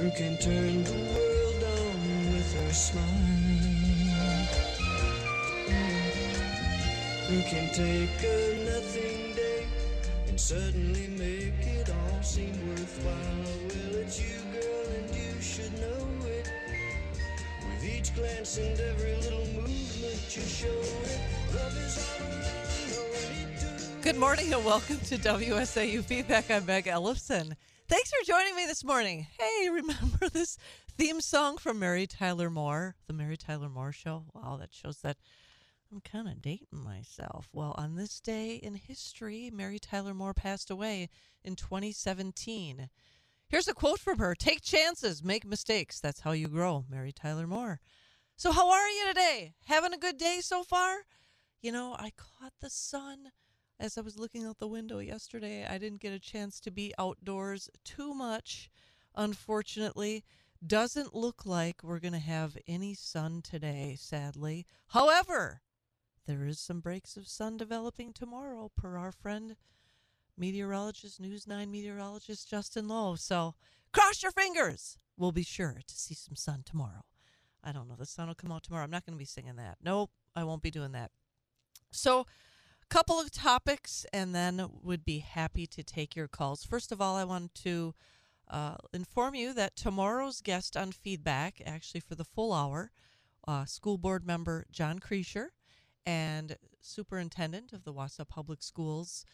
Who can turn the world on with her smile? Who can take a nothing day and suddenly make it all seem worthwhile? Well, it's you, girl, and you should know it. With each glance and every little movement you show it, love is all around. Good morning and welcome to WSAU Feedback. I'm Meg Ellefson. Thanks for joining me this morning. Hey, remember this theme song from Mary Tyler Moore, the Mary Tyler Moore Show? Wow, that shows that I'm kind of dating myself. Well, on this day in history, Mary Tyler Moore passed away in 2017. Here's a quote from her Take chances, make mistakes. That's how you grow. Mary Tyler Moore. So, how are you today? Having a good day so far? You know, I caught the sun as I was looking out the window yesterday. I didn't get a chance to be outdoors too much, unfortunately. Doesn't look like we're going to have any sun today, sadly. However, there is some breaks of sun developing tomorrow, per our friend meteorologist, News 9 meteorologist Justin Lowe. So cross your fingers. We'll be sure to see some sun tomorrow. I don't know. The sun will come out tomorrow. I'm not going to be singing that. Nope, I won't be doing that. So, couple of topics, and then would be happy to take your calls. First of all, I want to uh, inform you that tomorrow's guest on feedback, actually for the full hour, uh, school board member John Creasher and superintendent of the Wausau Public Schools,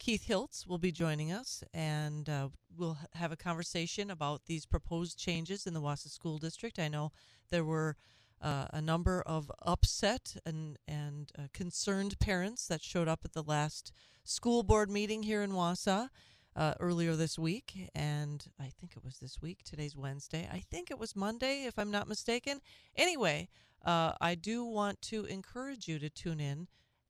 Keith Hilts, will be joining us, and uh, we'll have a conversation about these proposed changes in the Wausau School District. I know there were uh, a number of upset and and uh, concerned parents that showed up at the last school board meeting here in Wausau uh, earlier this week, and I think it was this week. Today's Wednesday. I think it was Monday, if I'm not mistaken. Anyway, uh, I do want to encourage you to tune in,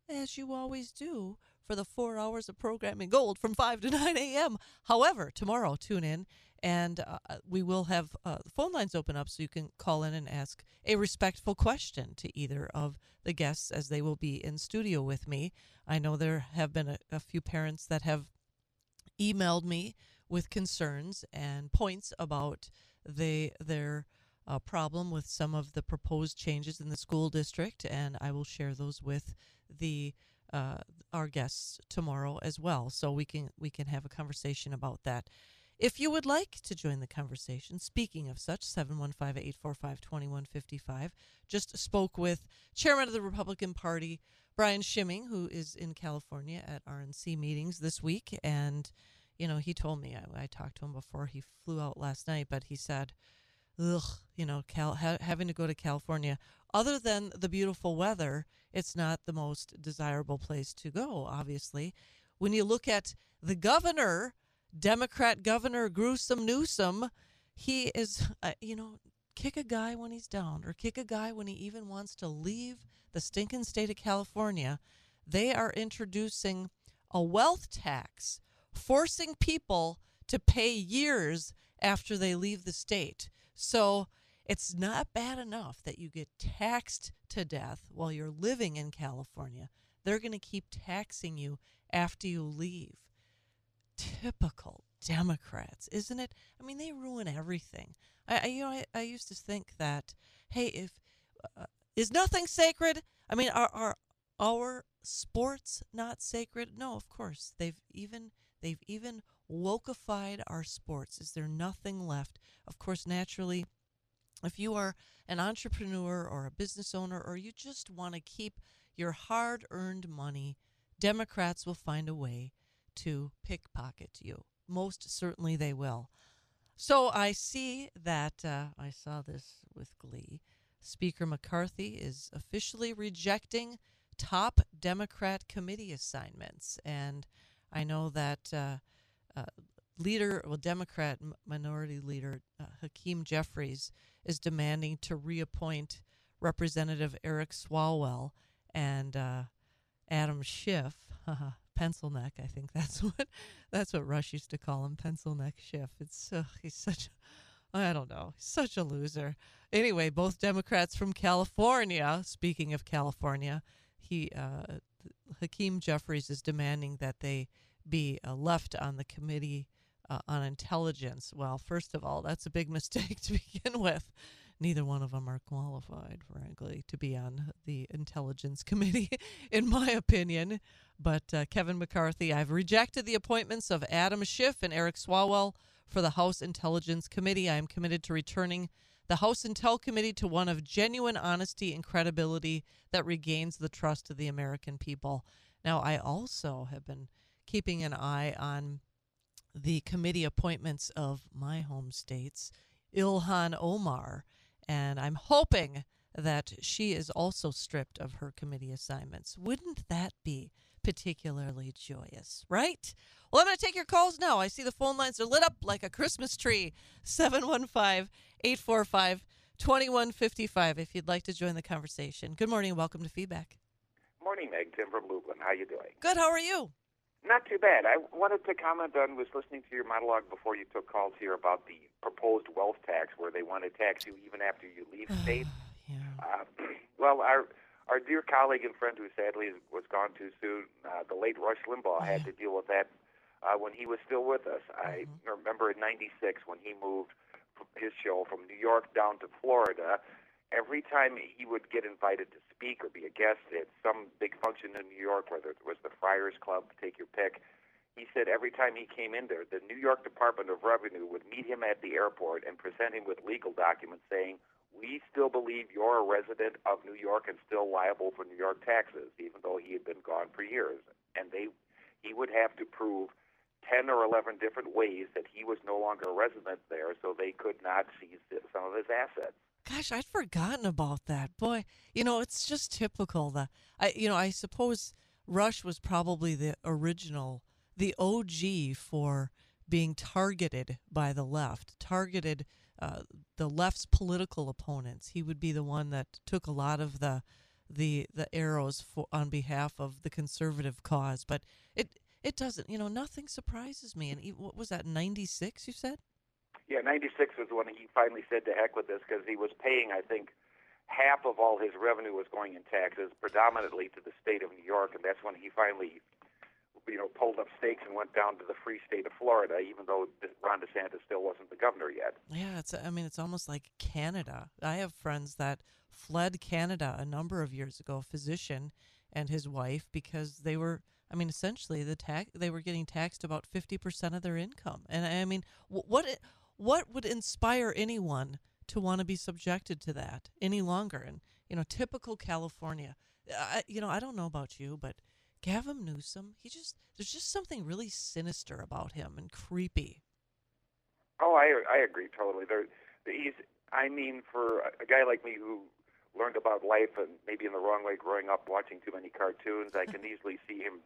as you always do, for the four hours of programming gold from 5 to 9 a.m. However, tomorrow, tune in and uh, we will have uh, phone lines open up so you can call in and ask a respectful question to either of the guests as they will be in studio with me. I know there have been a, a few parents that have emailed me with concerns and points about the their uh, problem with some of the proposed changes in the school district, and I will share those with the uh, our guests tomorrow as well, so we can we can have a conversation about that. If you would like to join the conversation, speaking of such, 715 845 2155, just spoke with Chairman of the Republican Party, Brian Schimming, who is in California at RNC meetings this week. And, you know, he told me, I, I talked to him before he flew out last night, but he said, ugh, you know, Cal, ha- having to go to California, other than the beautiful weather, it's not the most desirable place to go, obviously. When you look at the governor, Democrat Governor Gruesome Newsom, he is, uh, you know, kick a guy when he's down or kick a guy when he even wants to leave the stinking state of California. They are introducing a wealth tax, forcing people to pay years after they leave the state. So it's not bad enough that you get taxed to death while you're living in California. They're going to keep taxing you after you leave typical Democrats, isn't it? I mean, they ruin everything. I, I you know, I, I used to think that, hey, if uh, is nothing sacred? I mean, are are our sports not sacred? No, of course. They've even they've even wokeified our sports. Is there nothing left? Of course, naturally, if you are an entrepreneur or a business owner, or you just want to keep your hard-earned money, Democrats will find a way to pickpocket you. Most certainly they will. So I see that uh, I saw this with glee. Speaker McCarthy is officially rejecting top Democrat committee assignments. And I know that uh, uh, leader, well, Democrat minority leader uh, Hakeem Jeffries is demanding to reappoint Representative Eric Swalwell and uh, Adam Schiff. pencil neck. I think that's what that's what Rush used to call him, pencil neck Schiff. It's uh, he's such I don't know, he's such a loser. Anyway, both Democrats from California. Speaking of California, he uh, Hakeem Jeffries is demanding that they be uh, left on the committee uh, on intelligence. Well, first of all, that's a big mistake to begin with. Neither one of them are qualified, frankly, to be on the Intelligence Committee, in my opinion. But uh, Kevin McCarthy, I've rejected the appointments of Adam Schiff and Eric Swalwell for the House Intelligence Committee. I am committed to returning the House Intel Committee to one of genuine honesty and credibility that regains the trust of the American people. Now, I also have been keeping an eye on the committee appointments of my home states, Ilhan Omar, and I'm hoping that she is also stripped of her committee assignments. Wouldn't that be particularly joyous, right? Well, I'm going to take your calls now. I see the phone lines are lit up like a Christmas tree. 715 845 2155 if you'd like to join the conversation. Good morning welcome to Feedback. Morning, Meg. Tim from Lublin. How you doing? Good. How are you? Not too bad. I wanted to comment on was listening to your monologue before you took calls here about the proposed wealth tax, where they want to tax you even after you leave state. yeah. Uh, well, our our dear colleague and friend who sadly was gone too soon, uh, the late Rush Limbaugh, had to deal with that uh, when he was still with us. I remember in '96 when he moved his show from New York down to Florida. Every time he would get invited to speak or be a guest at some big function in New York, whether it was the Friars Club, take your pick, he said every time he came in there, the New York Department of Revenue would meet him at the airport and present him with legal documents saying, We still believe you're a resident of New York and still liable for New York taxes, even though he had been gone for years. And they he would have to prove 10 or 11 different ways that he was no longer a resident there so they could not seize some of his assets. Gosh, I'd forgotten about that. Boy, you know, it's just typical. The I, you know, I suppose Rush was probably the original, the OG for being targeted by the left, targeted uh, the left's political opponents. He would be the one that took a lot of the the the arrows for on behalf of the conservative cause. But it it doesn't, you know, nothing surprises me. And what was that? Ninety six, you said? Yeah, 96 was when he finally said to heck with this because he was paying, I think, half of all his revenue was going in taxes, predominantly to the state of New York, and that's when he finally, you know, pulled up stakes and went down to the free state of Florida, even though Ron DeSantis still wasn't the governor yet. Yeah, it's. I mean, it's almost like Canada. I have friends that fled Canada a number of years ago, a physician and his wife, because they were. I mean, essentially, the tax they were getting taxed about fifty percent of their income, and I mean, what what would inspire anyone to want to be subjected to that any longer? And you know, typical California. Uh, I, you know, I don't know about you, but Gavin Newsom, he just there's just something really sinister about him and creepy. Oh, I I agree totally. There, he's. I mean, for a guy like me who learned about life and maybe in the wrong way growing up watching too many cartoons, I can easily see him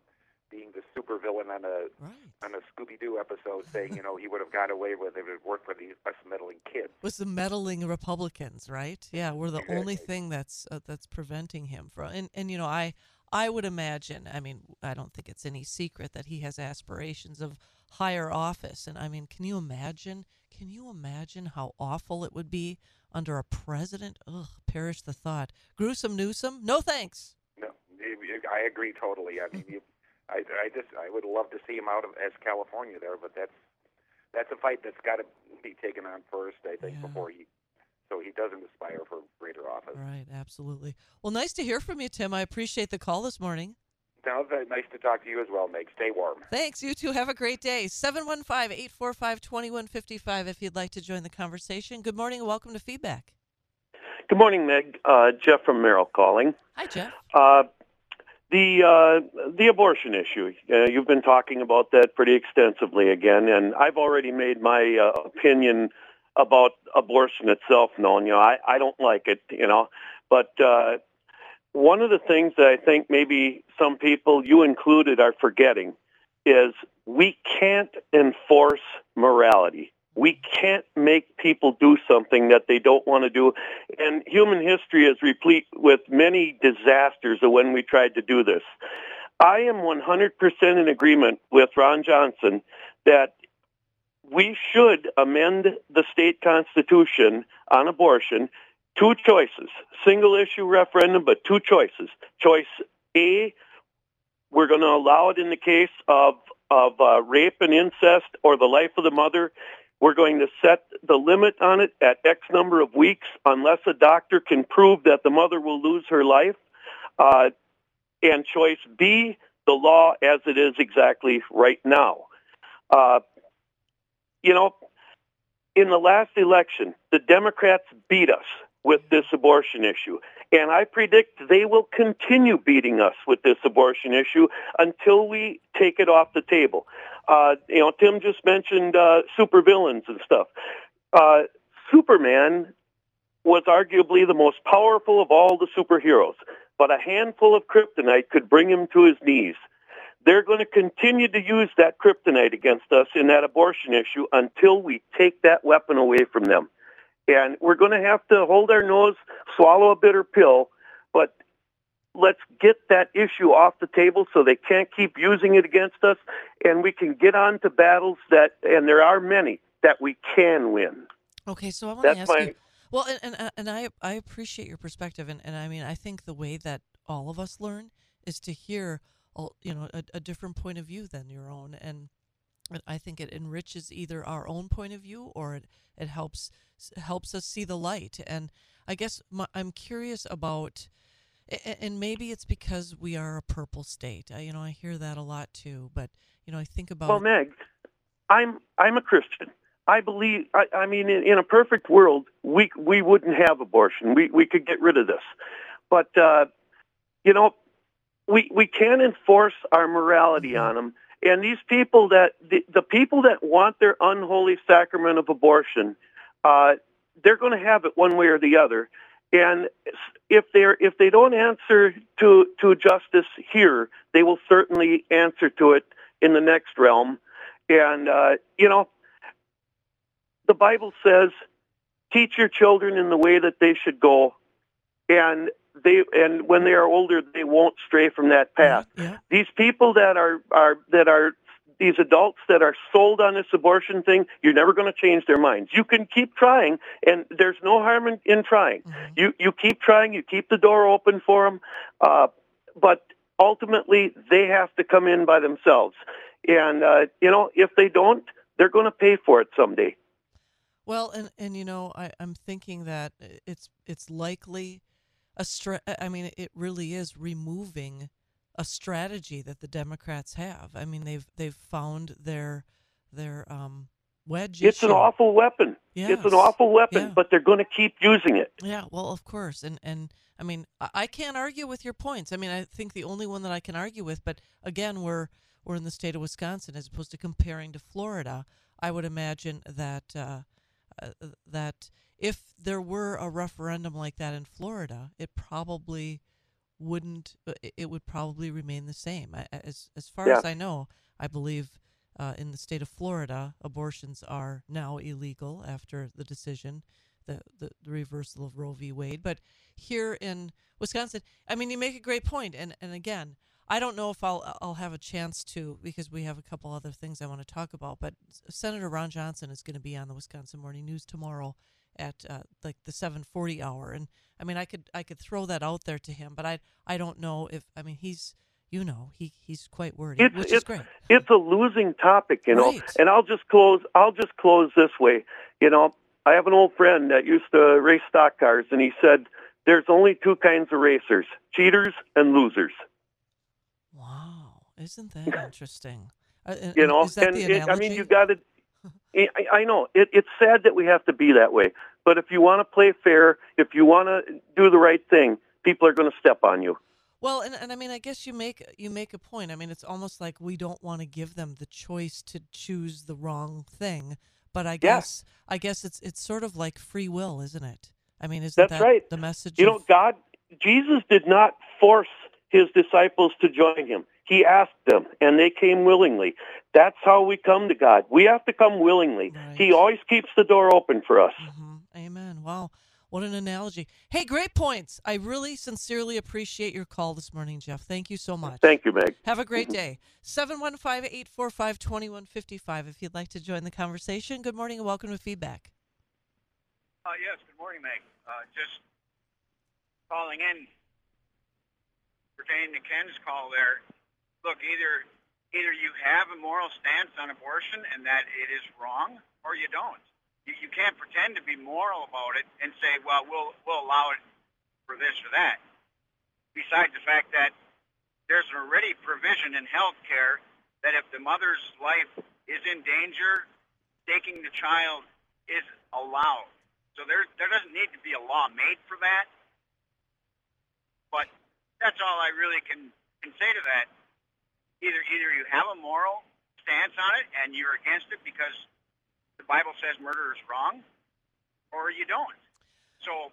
being the supervillain on a right. on a Scooby Doo episode, saying you know he would have got away with it if it worked for these us meddling kids. Was the meddling Republicans, right? Yeah, we're the Exactly. only thing that's uh, that's preventing him from. And and you know, I I would imagine. I mean, I don't think it's any secret that he has aspirations of higher office. And I mean, can you imagine? Can you imagine how awful it would be under a president? Ugh, perish the thought. Gruesome Newsom? No thanks. No, I agree totally. I mean, you, I, I just I would love to see him out of as California there, but that's that's a fight that's got to be taken on first, I think, Yeah. before he so he doesn't aspire for greater office. Right, absolutely. Well, nice to hear from you, Tim. I appreciate the call this morning. Now, nice to talk to you as well, Meg. Stay warm. Thanks. You too. Have a great day. 715 845 2155 if you'd like to join the conversation. Good morning and welcome to Feedback. Good morning, Meg. Uh, Jeff from Merrill calling. Hi, Jeff. Uh, the uh, the abortion issue. Uh, you've been talking about that pretty extensively again, and I've already made my uh, opinion about abortion itself known. You know, I, I don't like it. You know, but uh, one of the things that I think maybe some people, you included, are forgetting is we can't enforce morality. We can't make people do something that they don't want to do. And human history is replete with many disasters of when we tried to do this. I am 100% in agreement with Ron Johnson that we should amend the state constitution on abortion. Two choices single issue referendum, but two choices. Choice A, we're going to allow it in the case of of uh, rape and incest or the life of the mother, we're going to set the limit on it at X number of weeks unless a doctor can prove that the mother will lose her life. Uh, and choice B, the law as it is exactly right now. Uh, you know, in the last election, the Democrats beat us with this abortion issue. And I predict they will continue beating us with this abortion issue until we take it off the table. Uh, you know, Tim just mentioned uh, supervillains and stuff. Uh, Superman was arguably the most powerful of all the superheroes, but a handful of kryptonite could bring him to his knees. They're going to continue to use that kryptonite against us in that abortion issue until we take that weapon away from them. And we're going to have to hold our nose, swallow a bitter pill, let's get that issue off the table so they can't keep using it against us and we can get on to battles that and there are many that we can win. Okay, so I want That's to ask my- you. Well, and and, uh, and I I appreciate your perspective, and, and I mean I think the way that all of us learn is to hear, all, you know, a, a different point of view than your own, and and I think it enriches either our own point of view or it it helps helps us see the light. And I guess my, I'm curious about, and maybe it's because we are a purple state. I, you know, I hear that a lot too. But you know, I think about Well, Meg, I'm I'm a Christian. I believe. I, I mean, in, in a perfect world, we we wouldn't have abortion. We we could get rid of this, but uh, you know, we we can enforce our morality on them. And these people that the, the people that want their unholy sacrament of abortion, uh, they're going to have it one way or the other. And if they're if they don't answer to to justice here, they will certainly answer to it in the next realm. And uh, you know, the Bible says, "Teach your children in the way that they should go," and they and when they are older, they won't stray from that path. yeah, These people that are are that are these adults that are sold on this abortion thing, you're never going to change their minds. You can keep trying, and there's no harm in, in trying. Mhm. You you keep trying, you keep the door open for them, uh, but ultimately they have to come in by themselves. And uh, you know, if they don't, they're going to pay for it someday. Well, and and you know, I I'm thinking that it's it's likely a stra- I mean, it really is removing a strategy that the Democrats have. I mean, they've they've found their their um wedge. It's an awful weapon. It's an awful weapon, Yeah. but they're going to keep using it. Yeah, well, of course, and and I mean, I, I can't argue with your points. I mean, I think the only one that I can argue with, but again, we're we're in the state of Wisconsin as opposed to comparing to Florida. I would imagine that uh, uh, that if there were a referendum like that in Florida, it probably wouldn't. uh, It would probably remain the same. As as far Yeah. as I know, I believe. Uh, in the state of Florida, abortions are now illegal after the decision the, the, the reversal of Roe v. Wade. But here in Wisconsin, I mean, you make a great point, and and again, I don't know if I'll I'll have a chance to because we have a couple other things I want to talk about. But Senator Ron Johnson is going to be on the Wisconsin Morning News tomorrow at uh, like the 7:40 hour, and I mean, I could I could throw that out there to him, but I I don't know if I mean he's you know he he's quite wordy, It's- which is it's- great. it's a losing topic, you know. Right. And I'll just close. I'll just close this way. You know, I have an old friend that used to race stock cars, and he said there's only two kinds of racers: cheaters and losers. Wow, isn't that interesting? Uh, You know, is that and the it, I mean, you got to. I, I know it, it's sad that we have to be that way, but if you want to play fair, if you want to do the right thing, people are going to step on you. Well, and, and I mean, I guess you make you make a point. I mean, it's almost like we don't want to give them the choice to choose the wrong thing. But I guess I guess it's it's sort of like free will, isn't it? I mean, isn't that right. the message? You know, God, Jesus did not force his disciples to join him. He asked them, and they came willingly. That's how we come to God. We have to come willingly. He always keeps the door open for us. Mhm. Amen. Wow, what an analogy. Hey, great points. I really sincerely appreciate your call this morning, Jeff. Thank you so much. Thank you, Meg. Have a great day. 715 845 2155 if you'd like to join the conversation. Good morning and welcome to Feedback. Uh, yes, good morning, Meg. Uh, just calling in pertaining to Ken's call there. Look, either either you have a moral stance on abortion and that it is wrong, or you don't. You, you can't pretend to be moral about it and say, well, we'll we'll allow it for this or that. Besides the fact that there's already provision in health care that if the mother's life is in danger, taking the child is allowed. So there there doesn't need to be a law made for that. But that's all I really can can say to that. Either you have a moral stance on it and you're against it because the Bible says murder is wrong, or you don't. So,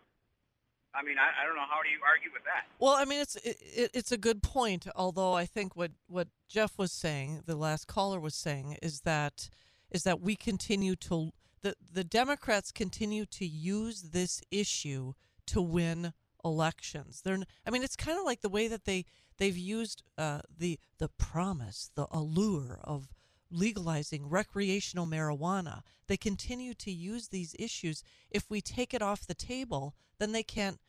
I mean, I, I don't know how do you argue with that. Well, I mean, it's it, it, it's a good point. Although I think what what Jeff was saying, the last caller was saying, is that is that we continue to the the Democrats continue to use this issue to win elections. They're I mean, it's kind of like the way that they they've used uh, the the promise, the allure of legalizing recreational marijuana. They continue to use these issues. If we take it off the table, then they can't.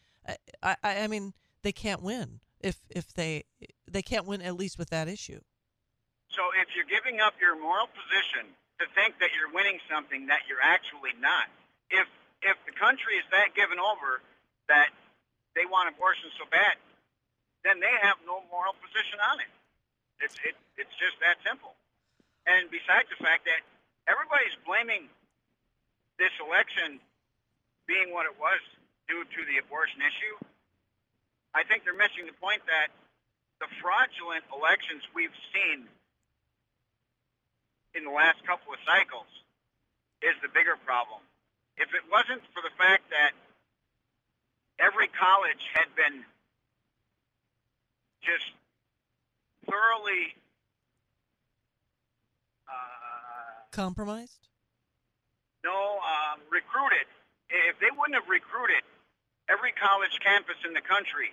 I, I, I mean, they can't win if if they they can't win at least with that issue. So if you're giving up your moral position to think that you're winning something that you're actually not, if if the country is that given over that they want abortion so bad, then they have no moral position on it. It's it, it's just that simple. And besides the fact that everybody's blaming this election being what it was due to the abortion issue, I think they're missing the point that the fraudulent elections we've seen in the last couple of cycles is the bigger problem. If it wasn't for the fact that every college had been just thoroughly uh, Compromised. no um, recruited, if they wouldn't have recruited every college campus in the country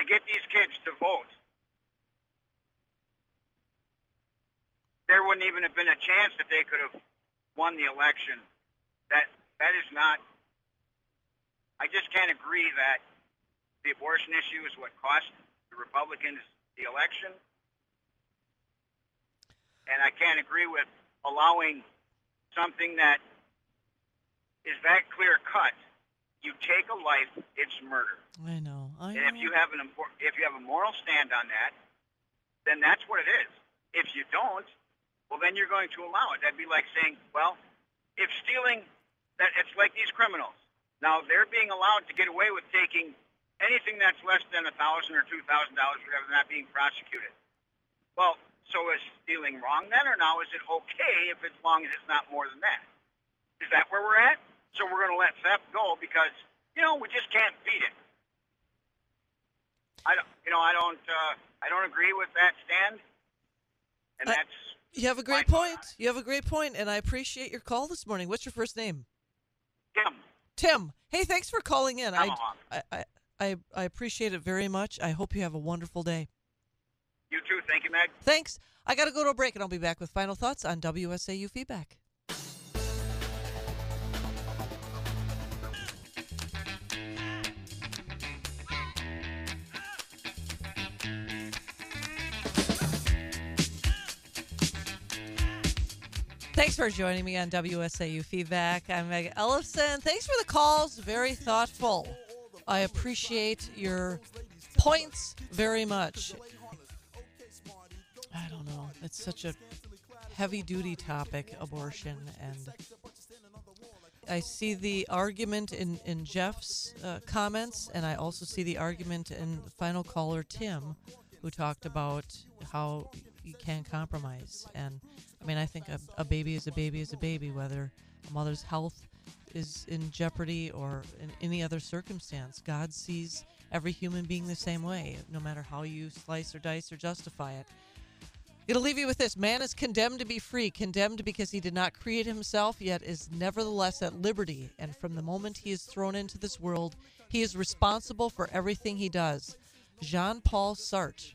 to get these kids to vote, there wouldn't even have been a chance that they could have won the election. That that is not. I just can't agree that the abortion issue is what cost Republicans the election, and I can't agree with allowing something that is that clear cut. You take a life, it's murder. I know. I And if know. you have an impor- if you have a moral stand on that, then that's what it is. If you don't, well, then you're going to allow it. That'd be like saying, well, if stealing, that it's like these criminals. Now they're being allowed to get away with taking anything that's less than a thousand or two thousand dollars, whatever, not being prosecuted. Well, so is stealing wrong then, or now is it okay if as long as it's not more than that? Is that where we're at? So we're going to let theft go because you know we just can't beat it. I don't, you know, I don't, uh, I don't agree with that stand, and I- that's You have a great my thought point. You have a great point, and I appreciate your call this morning. What's your first name? Tim. Tim. Hey, thanks for calling in. I. I, I, I, I appreciate it very much. I hope you have a wonderful day. You too. Thank you, Meg. Thanks. I got to go to a break, and I'll be back with final thoughts on WSAU feedback. Thanks for joining me on WSAU Feedback. I'm Meg Ellefson. Thanks for the calls. Very thoughtful. I appreciate your points very much. I don't know. It's such a heavy duty topic, abortion. And I see the argument in, in Jeff's uh, comments, and I also see the argument in final caller, Tim, who talked about how you can compromise. And I mean, I think a, a baby is a baby is a baby, whether a mother's health is in jeopardy or in any other circumstance. God sees every human being the same way, no matter how you slice or dice or justify it. It'll leave you with this man is condemned to be free, condemned because he did not create himself, yet is nevertheless at liberty. And from the moment he is thrown into this world, he is responsible for everything he does. Jean Paul Sartre.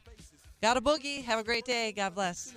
Got a boogie. Have a great day. God bless.